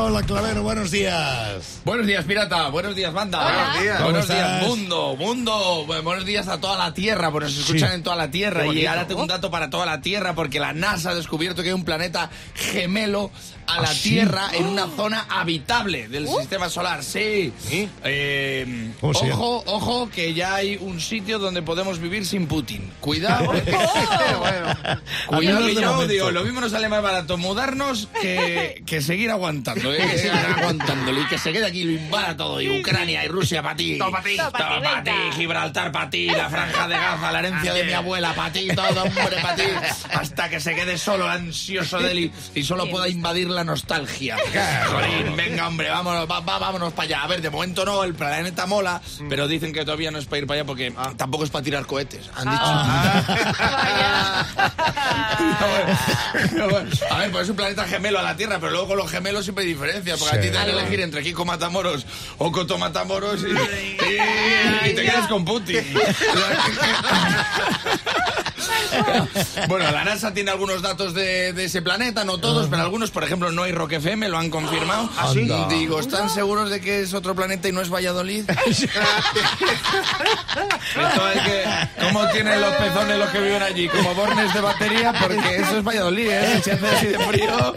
Hola, Clavero, buenos días. Buenos días, pirata. Buenos días, banda. Buenos días. Buenos ¿Cómo días, mundo. Mundo. Bu- Buenos días a toda la Tierra, porque nos escuchan Sí. en toda la Tierra. Y ahora tengo un dato para toda la Tierra, porque la NASA ha descubierto que hay un planeta gemelo a la ¿Ah, sí? Tierra en una zona habitable del sistema solar. Sí. Eh, ¿Cómo se ojo, ojo, que ya hay un sitio donde podemos vivir sin Putin. Cuidado. bueno. Cuidado que yo lo mismo nos sale más barato mudarnos que, que seguir aguantando, ¿eh? que seguir aguantándolo y que se quede aquí y lo invada todo, y Ucrania y Rusia para ti. Todo pa' ti. Todo pa'. Gibraltar para ti, la franja de Gaza, la herencia de mi abuela para ti, todo hombre para ti, hasta que se quede solo ansioso de él y, y solo pueda invadir la nostalgia. Jolín, venga hombre, vámonos, va- va- vámonos para allá. A ver, de momento no, el planeta mola, pero dicen que todavía no es para ir para allá porque tampoco es para tirar cohetes, han dicho. A ver, pues es un planeta gemelo a la Tierra, pero luego con los gemelos siempre hay diferencia, porque a ti te dan que elegir entre Kiko Matamoros o Coto Matamoros y, y- y te quedas con Putin. bueno, la NASA tiene algunos datos de, de ese planeta, no todos, pero algunos, por ejemplo, no hay Rock FM, lo han confirmado. ¿Ah, sí? Anda. Digo, ¿están seguros de que es otro planeta y no es Valladolid? Esto hay que, ¿Cómo tienen los pezones los que viven allí? ¿Como bornes de batería? Porque eso es Valladolid, ¿eh? Si hace así de frío.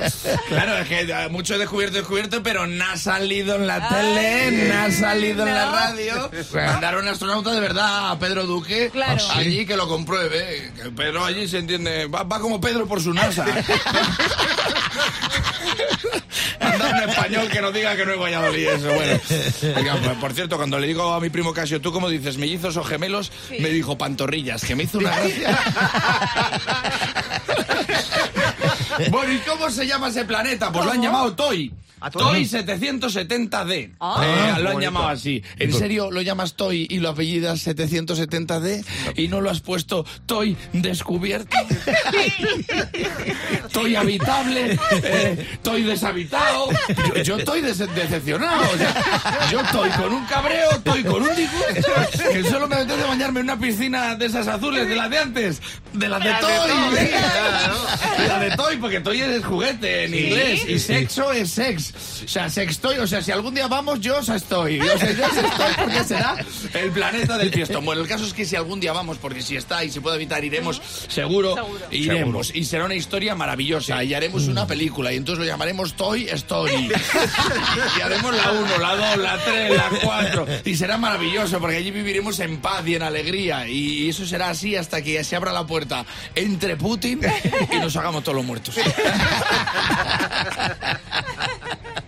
Claro, es que eh, mucho he descubierto, descubierto, pero no ha salido en la tele, no ha salido en la radio. Mandaron un astronauta de verdad a Pedro Duque Claro. ¿Ah, allí que lo compruebe. Que Pedro allí se entiende, va, va como Pedro por su NASA. Anda un español que no diga que no es Valladolid eso, bueno. Oiga, pues, por cierto, cuando le digo a mi primo Casio, ¿tú cómo dices, mellizos o gemelos? Me dijo pantorrillas, que me hizo una gracia. bueno, ¿y cómo se llama ese planeta? Pues lo han llamado Toy. ¿A Toy? Toy 770D. Ah. Eh, lo han llamado así. ¿En serio lo llamas Toy y lo apellidas 770D? ¿Y no lo has puesto Toy descubierto? Toy habitable, eh, Toy deshabitado. Yo, yo estoy des- decepcionado. o sea, yo estoy con un cabreo, estoy con. Que solo me apetece bañarme en una piscina de esas azules, de las de antes. De las de Las de Toy. Claro. De las de Toy, porque Toy es juguete en inglés. Y sexo es sex. O sea, sextoy. O sea, si algún día vamos, yo os estoy. O sea, yo os estoy porque será el planeta del fiestón. Bueno, el caso es que si algún día vamos, porque si está y se puede evitar, iremos seguro. Seguro. Iremos. Y será una historia maravillosa. Y haremos una película. Y entonces lo llamaremos Toy Story. y haremos la 1, la 2, la 3, la 4. Y será maravilloso porque allí viviremos en paz y en alegría. Y eso será así hasta que se abra la puerta entre Putin y nos hagamos todos los muertos.